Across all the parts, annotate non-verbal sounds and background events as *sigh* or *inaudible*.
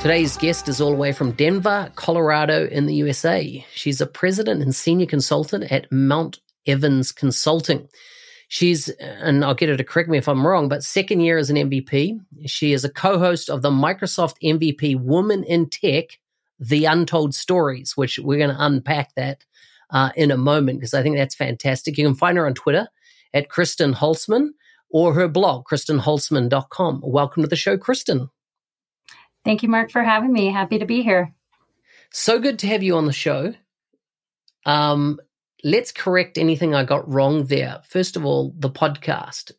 Today's guest is all the way from Denver, Colorado, in the USA. She's a president and senior consultant at Mount Evans Consulting. She's, and I'll get her to correct me if I'm wrong, but second year as an MVP. She is a co host of the Microsoft MVP Woman in Tech, The Untold Stories, which we're going to unpack that uh, in a moment because I think that's fantastic. You can find her on Twitter at Kristen Hosman or her blog, kristenhosman.com. Welcome to the show, Kristen. Thank you, Mark, for having me. Happy to be here. So good to have you on the show. Um, let's correct anything I got wrong there. First of all, the podcast.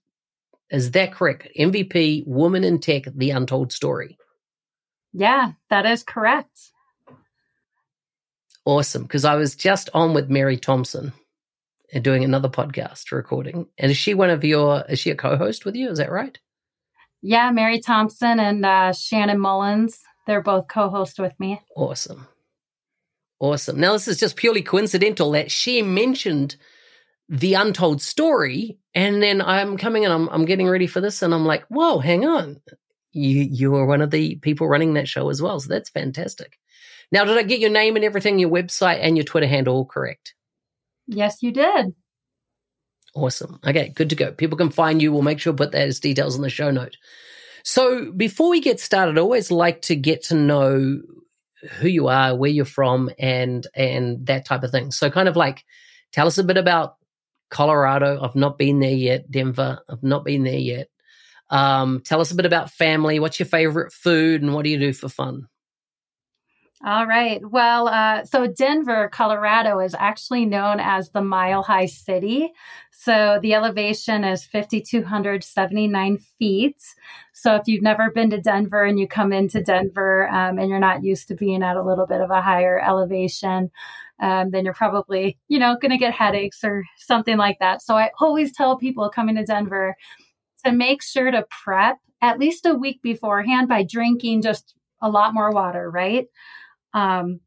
Is that correct? MVP Woman in Tech, The Untold Story. Yeah, that is correct. Awesome. Because I was just on with Mary Thompson and doing another podcast recording. And is she one of your, is she a co host with you? Is that right? Yeah, Mary Thompson and uh, Shannon Mullins. They're both co hosts with me. Awesome. Awesome. Now, this is just purely coincidental that she mentioned the untold story. And then I'm coming and I'm, I'm getting ready for this. And I'm like, whoa, hang on. You, you are one of the people running that show as well. So that's fantastic. Now, did I get your name and everything, your website and your Twitter handle all correct? Yes, you did. Awesome. Okay, good to go. People can find you. We'll make sure to put those details in the show note. So before we get started, I always like to get to know who you are, where you're from, and and that type of thing. So kind of like tell us a bit about Colorado. I've not been there yet. Denver. I've not been there yet. Um, tell us a bit about family. What's your favorite food, and what do you do for fun? All right. Well, uh, so Denver, Colorado is actually known as the Mile High City. So the elevation is 5,279 feet. So if you've never been to Denver and you come into Denver um, and you're not used to being at a little bit of a higher elevation, um, then you're probably, you know, going to get headaches or something like that. So I always tell people coming to Denver to make sure to prep at least a week beforehand by drinking just a lot more water, right? Um,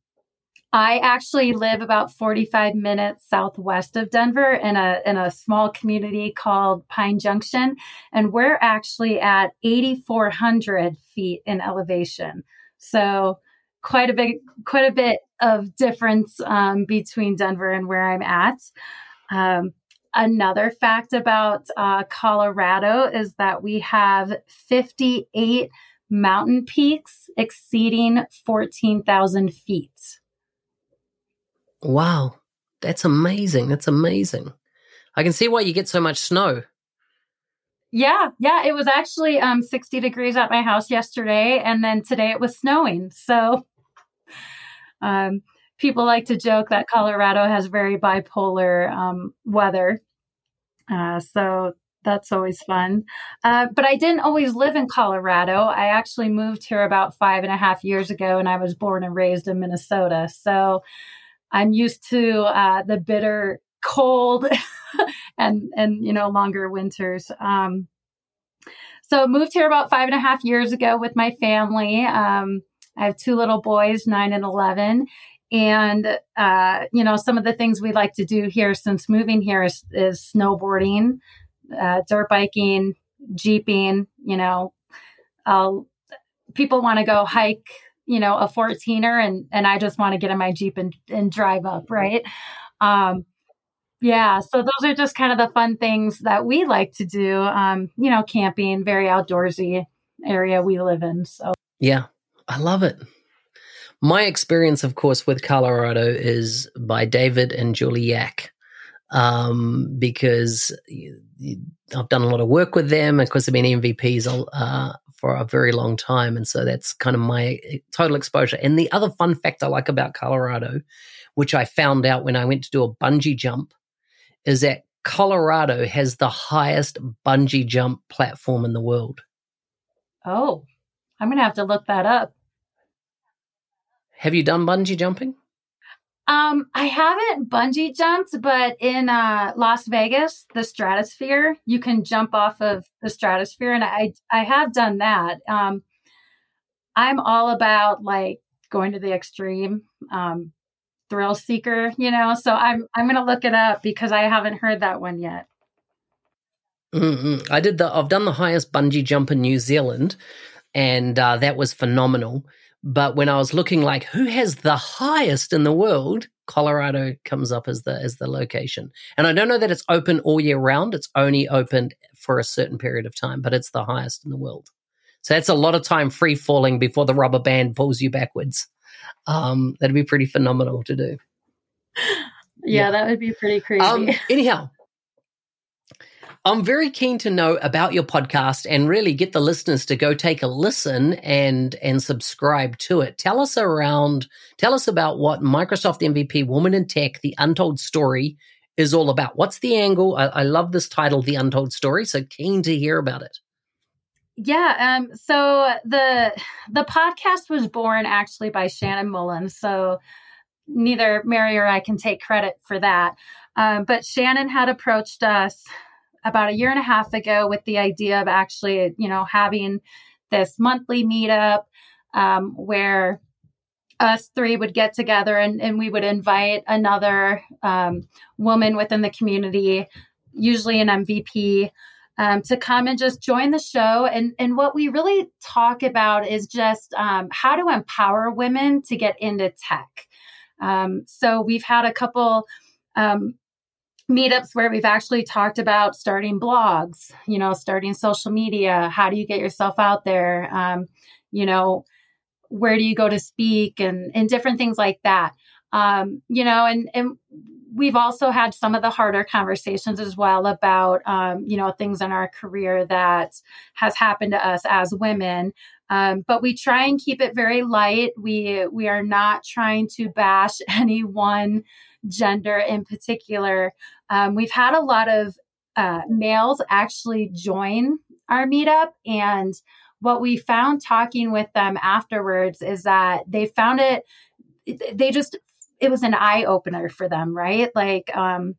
I actually live about 45 minutes southwest of Denver in a in a small community called Pine Junction, and we're actually at 8,400 feet in elevation. So quite a big quite a bit of difference um, between Denver and where I'm at. Um, another fact about uh, Colorado is that we have 58 mountain peaks exceeding 14,000 feet. Wow. That's amazing. That's amazing. I can see why you get so much snow. Yeah, yeah. It was actually um, 60 degrees at my house yesterday, and then today it was snowing. So um, people like to joke that Colorado has very bipolar um, weather. Uh, so that's always fun. Uh, but I didn't always live in Colorado. I actually moved here about five and a half years ago, and I was born and raised in Minnesota. So I'm used to uh, the bitter cold *laughs* and and you know longer winters. Um, so moved here about five and a half years ago with my family. Um, I have two little boys, nine and eleven, and uh, you know some of the things we like to do here since moving here is, is snowboarding uh, dirt biking, jeeping, you know, I'll, people want to go hike, you know, a 14er and, and I just want to get in my Jeep and, and drive up. Right. Um, Yeah, so those are just kind of the fun things that we like to do. Um, you know, camping, very outdoorsy area we live in. So yeah, I love it. My experience, of course, with Colorado is by David and Julie Yack, um, because I've done a lot of work with them. Of course, I've been MVPs uh, for a very long time, and so that's kind of my eh, total exposure. And the other fun fact I like about Colorado, which I found out when I went to do a bungee jump, is that Colorado has the highest bungee jump platform in the world. Oh, I'm going to have to look that up. Have you done bungee jumping? Um, I haven't bungee jumped, but in uh, Las Vegas, the stratosphere, you can jump off of the stratosphere, and I I have done that. Um, I'm all about like going to the extreme, um, thrill seeker, you know. So I'm I'm gonna look it up because I haven't heard that one yet. Mm-hmm. I did the I've done the highest bungee jump in New Zealand, and uh, that was phenomenal. But when I was looking like who has the highest in the world, Colorado comes up as the as the location. And I don't know that it's open all year round. It's only open for a certain period of time, but it's the highest in the world. So that's a lot of time free falling before the rubber band pulls you backwards. Um, that'd be pretty phenomenal to do. Yeah, yeah. that would be pretty crazy. Um, *laughs* anyhow, I'm very keen to know about your podcast and really get the listeners to go take a listen and and subscribe to it. Tell us around tell us about what Microsoft MVP Woman in Tech the Untold Story is all about. What's the angle? I, I love this title, The Untold Story, so keen to hear about it. Yeah, um so the the podcast was born actually by Shannon Mullins. So neither Mary or I can take credit for that. Um, but Shannon had approached us about a year and a half ago with the idea of actually, you know, having this monthly meetup um, where us three would get together and, and we would invite another um, woman within the community, usually an MVP, um, to come and just join the show. And, and what we really talk about is just um, how to empower women to get into tech. Um, so we've had a couple um, meetups where we've actually talked about starting blogs, you know, starting social media. How do you get yourself out there? Um, you know, where do you go to speak and, and different things like that. Um, you know, and, and we've also had some of the harder conversations as well about, um, you know, things in our career that has happened to us as women. Um, but we try and keep it very light. We we are not trying to bash *laughs* any one gender in particular. Um, we've had a lot of uh, males actually join our meetup. And what we found talking with them afterwards is that they found it, they just, it was an eye opener for them, right? Like, um,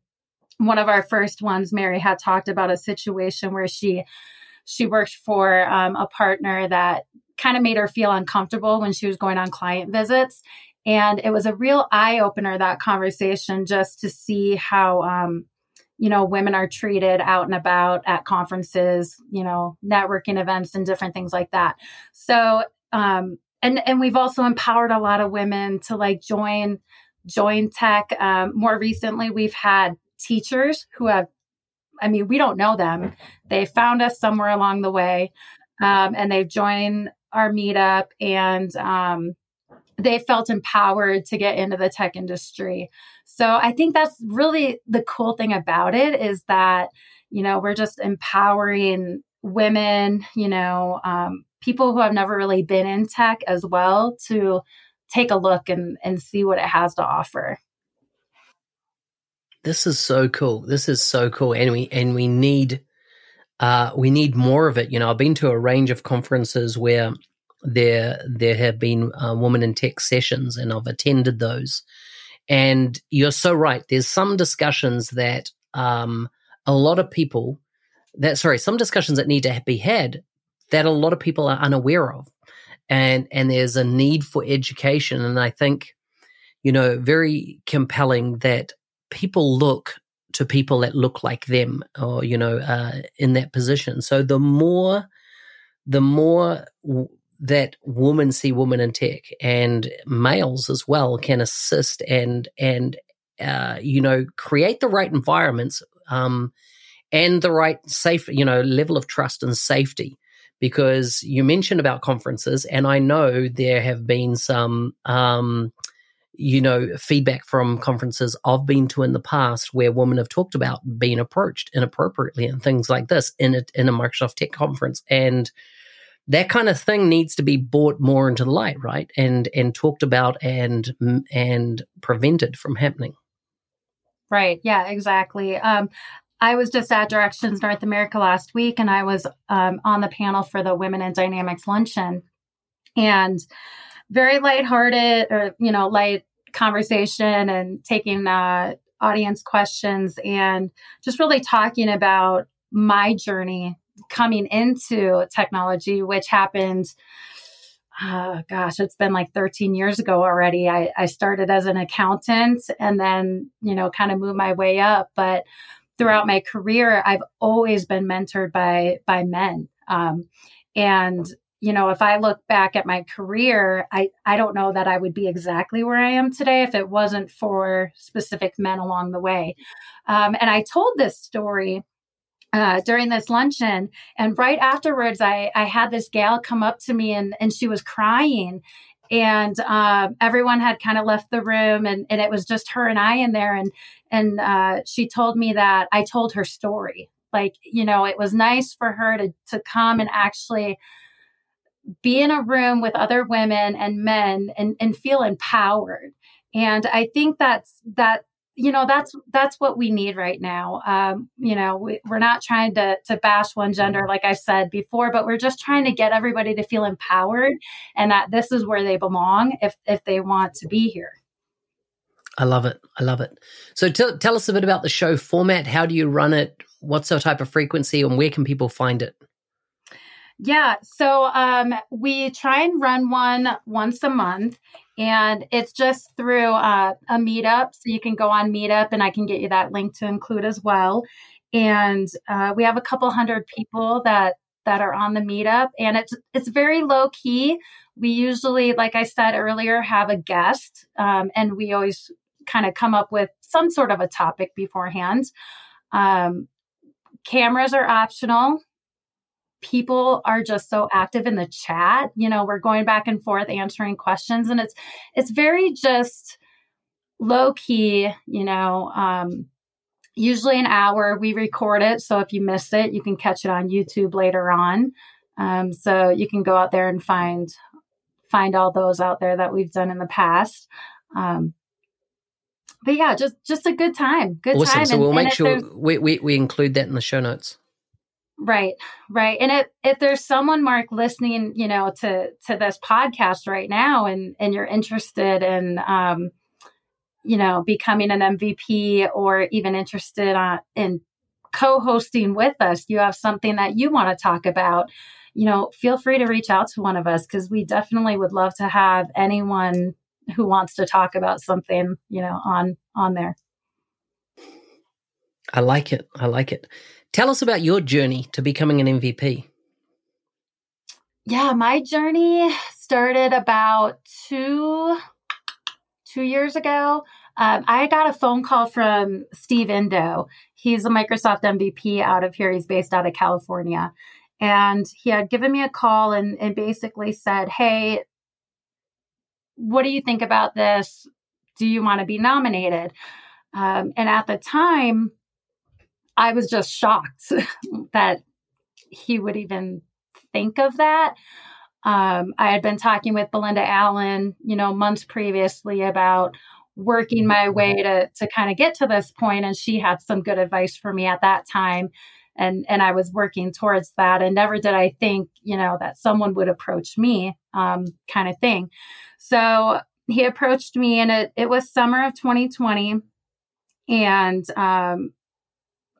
one of our first ones, Mary had talked about a situation where she she worked for um, a partner that kind of made her feel uncomfortable when she was going on client visits and it was a real eye opener, that conversation, just to see how, um, you know, women are treated out and about at conferences, you know, networking events and different things like that. So, um, and, and we've also empowered a lot of women to like join, join tech. Um, more recently, we've had teachers who have, I mean, we don't know them. They found us somewhere along the way. Um, and they've joined our meetup and, um, they felt empowered to get into the tech industry. So I think that's really the cool thing about it is that, you know, we're just empowering women, you know, um, people who have never really been in tech as well to take a look and, and see what it has to offer. This is so cool. This is so cool. And we, and we need, uh, we need more of it. You know, I've been to a range of conferences where there there have been uh, woman in tech sessions, and I've attended those. And you're so right. There's some discussions that um, a lot of people that sorry, some discussions that need to be had that a lot of people are unaware of, and and there's a need for education. And I think you know very compelling that people look to people that look like them or you know uh, in that position. So the more the more that women see women in tech and males as well can assist and and uh, you know, create the right environments um, and the right safe, you know, level of trust and safety. Because you mentioned about conferences, and I know there have been some, um, you know, feedback from conferences I've been to in the past where women have talked about being approached inappropriately and things like this in a, in a Microsoft Tech conference. And that kind of thing needs to be brought more into the light, right? And and talked about and and prevented from happening. Right. Yeah. Exactly. Um, I was just at Directions North America last week, and I was um, on the panel for the Women in Dynamics luncheon, and very lighthearted, or you know, light conversation, and taking uh, audience questions, and just really talking about my journey coming into technology, which happened, uh, gosh, it's been like 13 years ago already. I, I started as an accountant and then, you know, kind of moved my way up. But throughout my career, I've always been mentored by by men. Um, and you know, if I look back at my career, I, I don't know that I would be exactly where I am today if it wasn't for specific men along the way. Um, and I told this story uh, during this luncheon. And right afterwards, I, I had this gal come up to me and, and she was crying. And uh, everyone had kind of left the room, and, and it was just her and I in there. And and uh, she told me that I told her story. Like you know, it was nice for her to to come and actually be in a room with other women and men and, and feel empowered. And I think that's that you know that's that's what we need right now. Um, you know we, are not trying to to bash one gender like i said before but we're just trying to get everybody to feel empowered and that this is where they belong if if they want to be here. I love it. I love it. So tell, tell us a bit about the show format. How do you run it? What's the type of frequency and where can people find it yeah, so um, we try and run one once a month, and it's just through uh, a meetup. So you can go on Meetup, and I can get you that link to include as well. And uh, we have a couple hundred people that that are on the meetup, and it's it's very low key. We usually, like I said earlier, have a guest, um, and we always kind of come up with some sort of a topic beforehand. Um, cameras are optional people are just so active in the chat. You know we're going back and forth answering questions and it's it's very just low key you know um usually an hour we record it so if you miss it you can catch it on youtube later on. Um, so you can go out there and find find all those out there that we've done in the past. Um, but yeah just just a good time good awesome. time so and, we'll make sure we, we, we include that in the show notes Right, right. And if if there's someone, Mark, listening, you know, to to this podcast right now, and and you're interested in, um, you know, becoming an MVP or even interested on, in co-hosting with us, you have something that you want to talk about, you know, feel free to reach out to one of us because we definitely would love to have anyone who wants to talk about something, you know, on on there. I like it. I like it. Tell us about your journey to becoming an MVP. Yeah, my journey started about two two years ago. Um, I got a phone call from Steve Endow. He's a Microsoft MVP out of here. He's based out of California. And he had given me a call and, and basically said, Hey, what do you think about this? Do you want to be nominated? Um, and at the time, I was just shocked *laughs* that he would even think of that. Um, I had been talking with Belinda Allen, you know, months previously about working my way to to kind of get to this point, and she had some good advice for me at that time, and and I was working towards that. And never did I think, you know, that someone would approach me, um, kind of thing. So he approached me, and it it was summer of 2020, and um,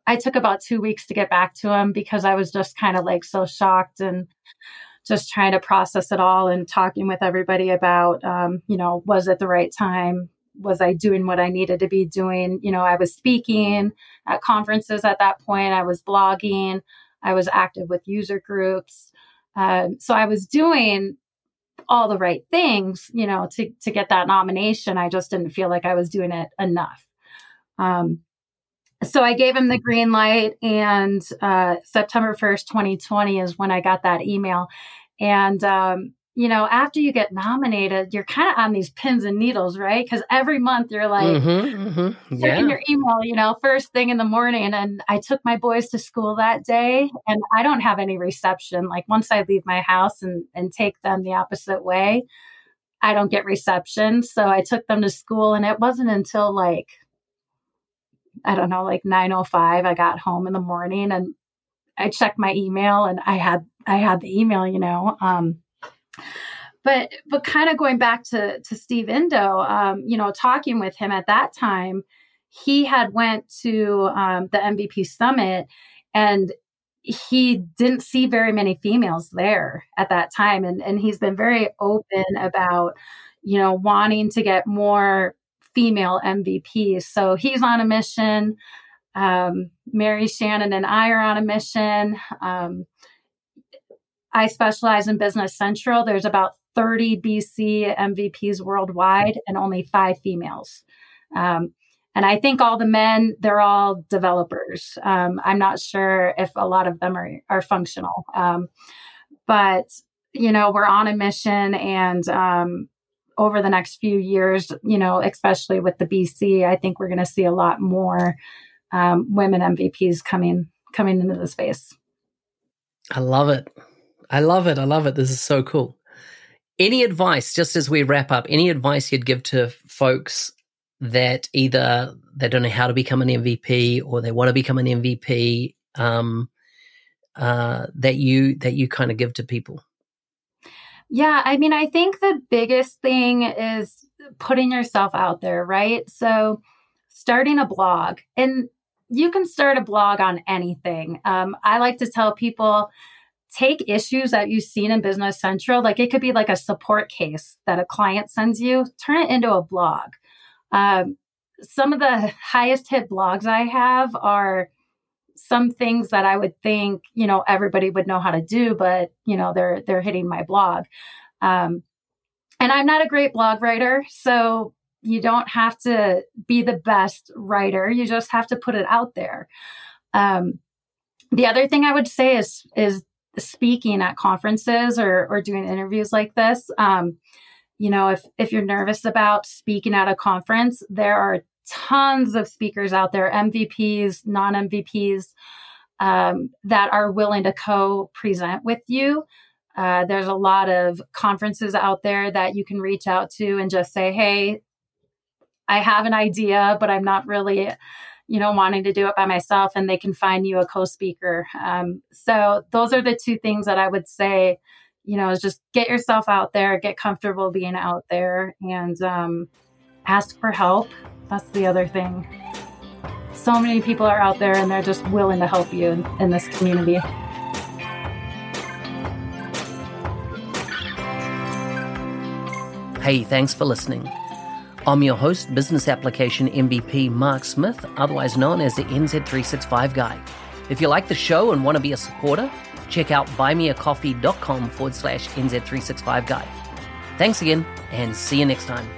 I took about two weeks to get back to him because I was just kind of like so shocked and just trying to process it all and talking with everybody about, um, you know, was it the right time? Was I doing what I needed to be doing? You know, I was speaking at conferences at that point, I was blogging, I was active with user groups. Um, so I was doing all the right things, you know, to, to get that nomination. I just didn't feel like I was doing it enough. Um, so I gave him the green light, and uh, September 1st, 2020 is when I got that email. And, um, you know, after you get nominated, you're kind of on these pins and needles, right? Because every month you're like mm-hmm, mm-hmm. Yeah. checking your email, you know, first thing in the morning. And I took my boys to school that day, and I don't have any reception. Like once I leave my house and, and take them the opposite way, I don't get reception. So I took them to school, and it wasn't until like I don't know, like 905. I got home in the morning and I checked my email and I had I had the email, you know. Um, but but kind of going back to to Steve Endow, um, you know, talking with him at that time, he had went to um, the MVP summit and he didn't see very many females there at that time and and he's been very open about you know wanting to get more female MVPs. So he's on a mission. Um, Mary Shannon and I are on a mission. Um, I specialize in Business Central. There's about 30 BC MVPs worldwide and only five females. Um, and I think all the men, they're all developers. Um, I'm not sure if a lot of them are, are functional. Um, but, you know, we're on a mission and um, over the next few years, you know, especially with the BC, I think we're going to see a lot more um, women MVPs coming coming into the space. I love it. I love it. I love it. This is so cool. Any advice, just as we wrap up, any advice you'd give to folks that either they don't know how to become an MVP or they want to become an MVP um, uh, that you that you kind of give to people? Yeah, I mean, I think the biggest thing is putting yourself out there, right? So, starting a blog, and you can start a blog on anything. Um, I like to tell people take issues that you've seen in Business Central, like it could be like a support case that a client sends you, turn it into a blog. Um, some of the highest hit blogs I have are some things that I would think, you know, everybody would know how to do, but you know, they're they're hitting my blog. Um, and I'm not a great blog writer, so you don't have to be the best writer. You just have to put it out there. Um, the other thing I would say is is speaking at conferences or or doing interviews like this. Um, you know, if if you're nervous about speaking at a conference, there are tons of speakers out there, MVPs, non MVPs, um, that are willing to co present with you. Uh, there's a lot of conferences out there that you can reach out to and just say, hey, I have an idea, but I'm not really, you know, wanting to do it by myself. And they can find you a co speaker. Um, so those are the two things that I would say, you know, is just get yourself out there, get comfortable being out there, and um, ask for help that's the other thing. So many people are out there and they're just willing to help you in, in this community. Hey, thanks for listening. I'm your host, Business Application MVP Mark Smith, otherwise known as the NZ365 Guy. If you like the show and want to be a supporter, check out buymeacoffee.com forward slash NZ365 Guy. Thanks again, and see you next time.